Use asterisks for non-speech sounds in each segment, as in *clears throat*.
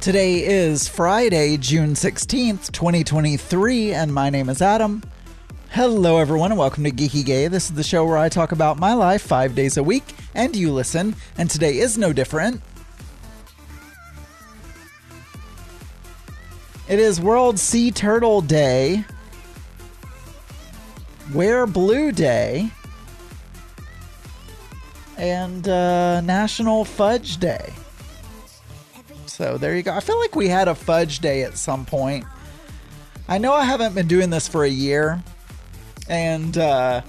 Today is Friday, June 16th, 2023, and my name is Adam. Hello, everyone, and welcome to Geeky Gay. This is the show where I talk about my life five days a week, and you listen, and today is no different. It is World Sea Turtle Day, Wear Blue Day, and uh, National Fudge Day. So there you go. I feel like we had a fudge day at some point. I know I haven't been doing this for a year, and uh,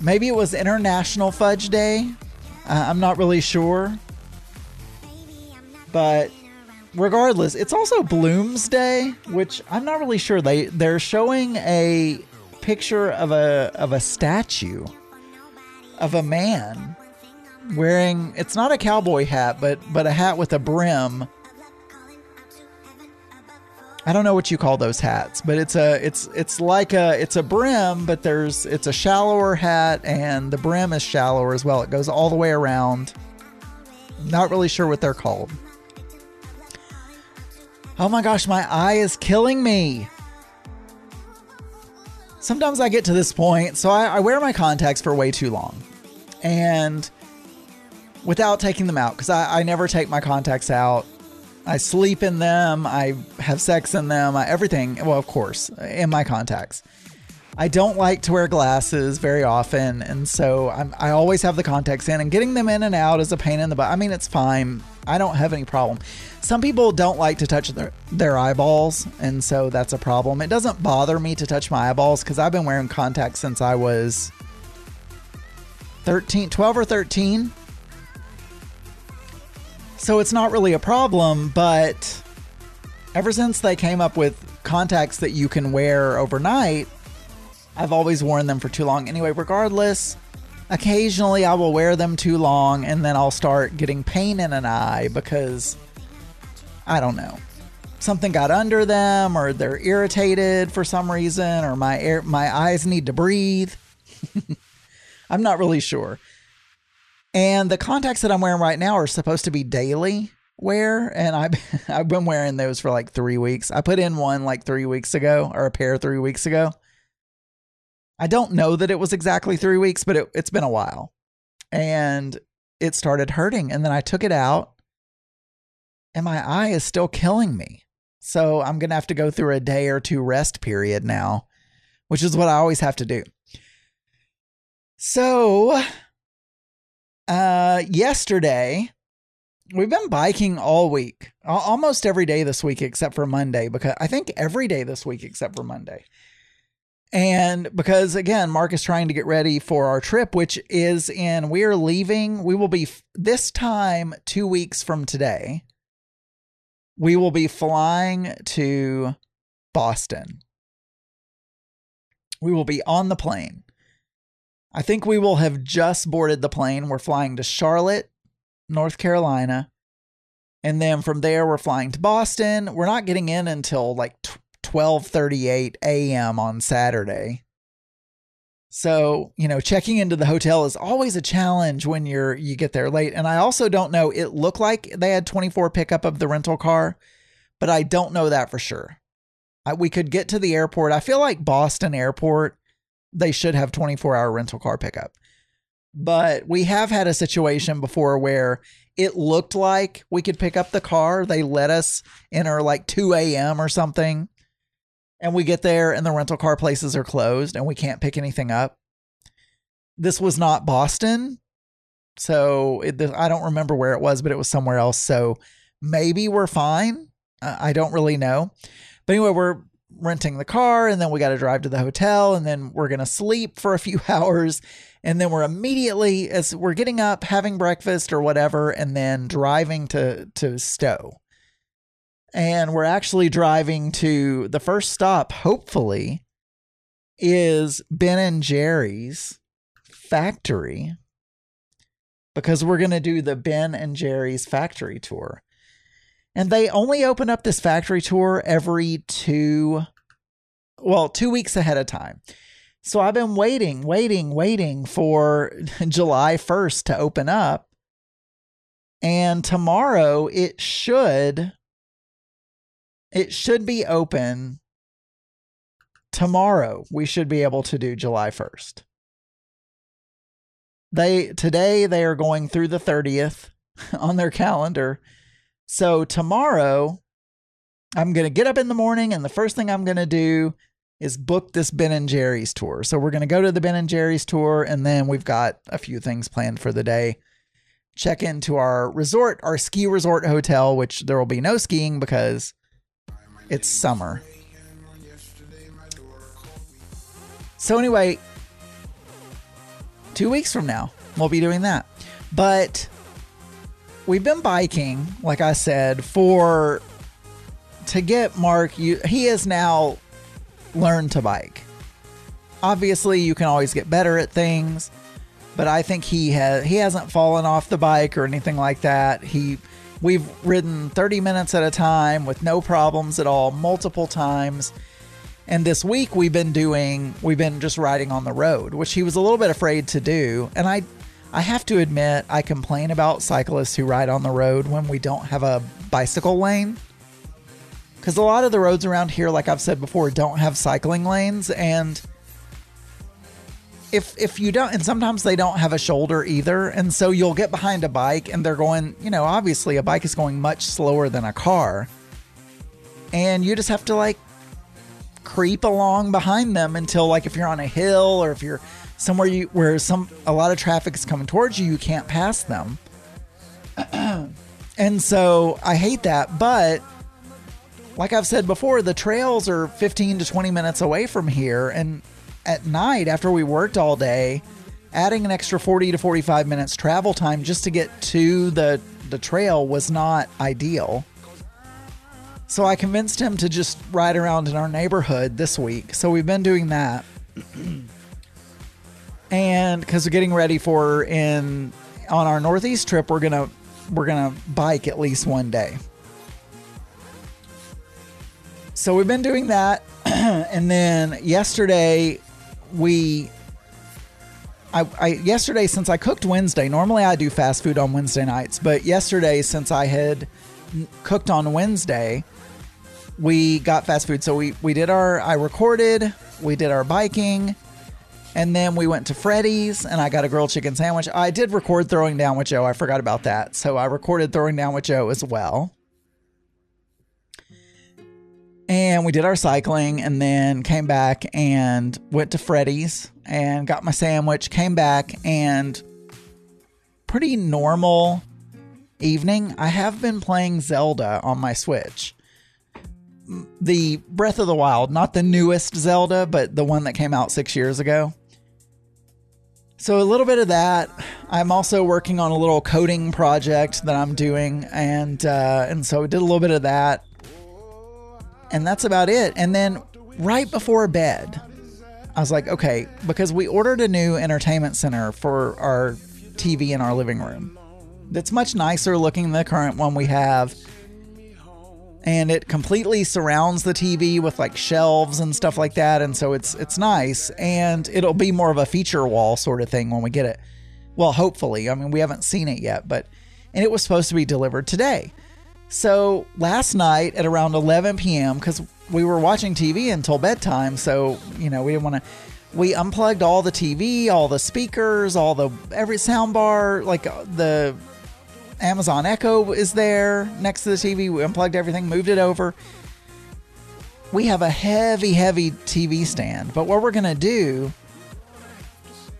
maybe it was International Fudge Day. Uh, I'm not really sure. But regardless, it's also Bloom's Day, which I'm not really sure. They they're showing a picture of a of a statue of a man wearing it's not a cowboy hat, but but a hat with a brim. I don't know what you call those hats, but it's a it's it's like a it's a brim, but there's it's a shallower hat and the brim is shallower as well. It goes all the way around. Not really sure what they're called. Oh my gosh, my eye is killing me. Sometimes I get to this point, so I, I wear my contacts for way too long. And without taking them out because I, I never take my contacts out. I sleep in them. I have sex in them. I, everything. Well, of course, in my contacts. I don't like to wear glasses very often, and so I'm, I always have the contacts in, and getting them in and out is a pain in the butt. I mean, it's fine. I don't have any problem. Some people don't like to touch their, their eyeballs, and so that's a problem. It doesn't bother me to touch my eyeballs because I've been wearing contacts since I was 13, 12 or 13. So it's not really a problem, but ever since they came up with contacts that you can wear overnight, I've always worn them for too long. Anyway, regardless, occasionally I will wear them too long and then I'll start getting pain in an eye because I don't know. Something got under them or they're irritated for some reason or my air, my eyes need to breathe. *laughs* I'm not really sure. And the contacts that I'm wearing right now are supposed to be daily wear, and I've *laughs* I've been wearing those for like three weeks. I put in one like three weeks ago, or a pair three weeks ago. I don't know that it was exactly three weeks, but it, it's been a while, and it started hurting, and then I took it out, and my eye is still killing me. So I'm gonna have to go through a day or two rest period now, which is what I always have to do. So uh, yesterday, we've been biking all week, almost every day this week except for Monday, because I think every day this week except for Monday. And because again, Mark is trying to get ready for our trip, which is in, we are leaving, we will be this time two weeks from today. We will be flying to Boston. We will be on the plane. I think we will have just boarded the plane. We're flying to Charlotte, North Carolina. And then from there we're flying to Boston. We're not getting in until like 12:38 a.m. on Saturday. So, you know, checking into the hotel is always a challenge when you're you get there late. And I also don't know, it looked like they had 24 pickup of the rental car, but I don't know that for sure. I, we could get to the airport. I feel like Boston Airport they should have 24 hour rental car pickup. But we have had a situation before where it looked like we could pick up the car. They let us enter like 2 a.m. or something. And we get there and the rental car places are closed and we can't pick anything up. This was not Boston. So it, I don't remember where it was, but it was somewhere else. So maybe we're fine. I don't really know. But anyway, we're renting the car and then we got to drive to the hotel and then we're going to sleep for a few *laughs* hours and then we're immediately as we're getting up having breakfast or whatever and then driving to to Stowe. And we're actually driving to the first stop hopefully is Ben and Jerry's factory because we're going to do the Ben and Jerry's factory tour. And they only open up this factory tour every two, well, two weeks ahead of time. So I've been waiting, waiting, waiting for *laughs* July 1st to open up. And tomorrow it should it should be open tomorrow. We should be able to do July 1st. They today they are going through the 30th *laughs* on their calendar. So tomorrow I'm going to get up in the morning and the first thing I'm going to do is book this Ben and Jerry's tour. So we're going to go to the Ben and Jerry's tour and then we've got a few things planned for the day. Check into our resort, our ski resort hotel, which there will be no skiing because it's summer. So anyway, 2 weeks from now, we'll be doing that. But we've been biking, like I said, for to get Mark, you he has now learned to bike. Obviously, you can always get better at things, but I think he has he hasn't fallen off the bike or anything like that. He we've ridden 30 minutes at a time with no problems at all multiple times. And this week we've been doing we've been just riding on the road, which he was a little bit afraid to do. And I I have to admit I complain about cyclists who ride on the road when we don't have a bicycle lane. Because a lot of the roads around here, like I've said before, don't have cycling lanes, and if if you don't, and sometimes they don't have a shoulder either, and so you'll get behind a bike, and they're going, you know, obviously a bike is going much slower than a car, and you just have to like creep along behind them until like if you're on a hill or if you're somewhere you where some a lot of traffic is coming towards you, you can't pass them. *clears throat* and so I hate that, but like I've said before, the trails are 15 to 20 minutes away from here. And at night, after we worked all day, adding an extra 40 to 45 minutes travel time just to get to the, the trail was not ideal. So I convinced him to just ride around in our neighborhood this week. So we've been doing that. *clears throat* and because we're getting ready for in on our northeast trip, we're gonna we're gonna bike at least one day. So we've been doing that. *clears throat* and then yesterday, we. I, I, yesterday since I cooked Wednesday. Normally I do fast food on Wednesday nights, but yesterday since I had cooked on Wednesday, we got fast food. So we we did our I recorded, we did our biking, and then we went to Freddy's and I got a grilled chicken sandwich. I did record throwing down with Joe. I forgot about that. So I recorded throwing down with Joe as well. And we did our cycling and then came back and went to Freddy's and got my sandwich, came back and pretty normal evening. I have been playing Zelda on my Switch. The Breath of the Wild, not the newest Zelda, but the one that came out six years ago. So a little bit of that. I'm also working on a little coding project that I'm doing, and uh, and so we did a little bit of that and that's about it. And then right before bed, I was like, okay, because we ordered a new entertainment center for our TV in our living room. That's much nicer looking than the current one we have. And it completely surrounds the TV with like shelves and stuff like that. And so it's it's nice. And it'll be more of a feature wall sort of thing when we get it. Well, hopefully. I mean, we haven't seen it yet, but and it was supposed to be delivered today. So last night at around 11 p.m., because we were watching TV until bedtime, so you know we didn't want to. We unplugged all the TV, all the speakers, all the every sound bar, like uh, the Amazon Echo is there next to the TV. We unplugged everything, moved it over. We have a heavy, heavy TV stand, but what we're gonna do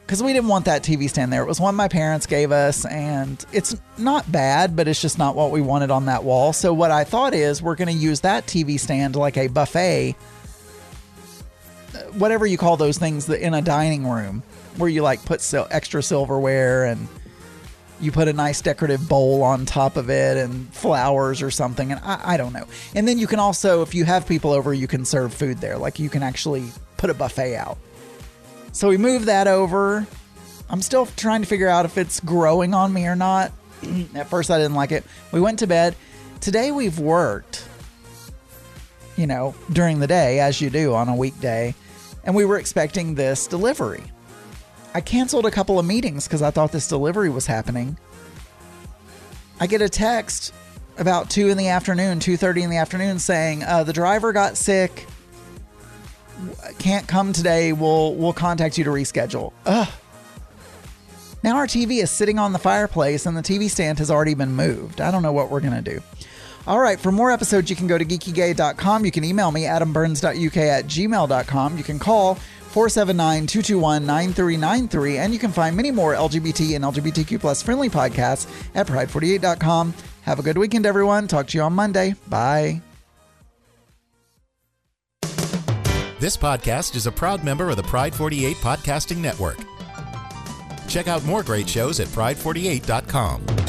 because we didn't want that TV stand there. It was one my parents gave us, and it's not bad, but it's just not what we wanted on that wall. So, what I thought is we're going to use that TV stand like a buffet, whatever you call those things in a dining room, where you like put extra silverware and you put a nice decorative bowl on top of it and flowers or something. And I, I don't know. And then you can also, if you have people over, you can serve food there. Like you can actually put a buffet out. So we move that over. I'm still trying to figure out if it's growing on me or not. *clears throat* At first, I didn't like it. We went to bed. Today, we've worked, you know, during the day, as you do on a weekday, and we were expecting this delivery. I canceled a couple of meetings because I thought this delivery was happening. I get a text about two in the afternoon, two thirty in the afternoon, saying uh, the driver got sick, can't come today. We'll we'll contact you to reschedule. Ugh. Now our TV is sitting on the fireplace and the TV stand has already been moved. I don't know what we're gonna do. All right, for more episodes, you can go to geekygay.com. You can email me, adamburns.uk at gmail.com. You can call 479 221 9393. And you can find many more LGBT and LGBTQ plus friendly podcasts at pride48.com. Have a good weekend, everyone. Talk to you on Monday. Bye. This podcast is a proud member of the Pride 48 Podcasting Network. Check out more great shows at pride48.com.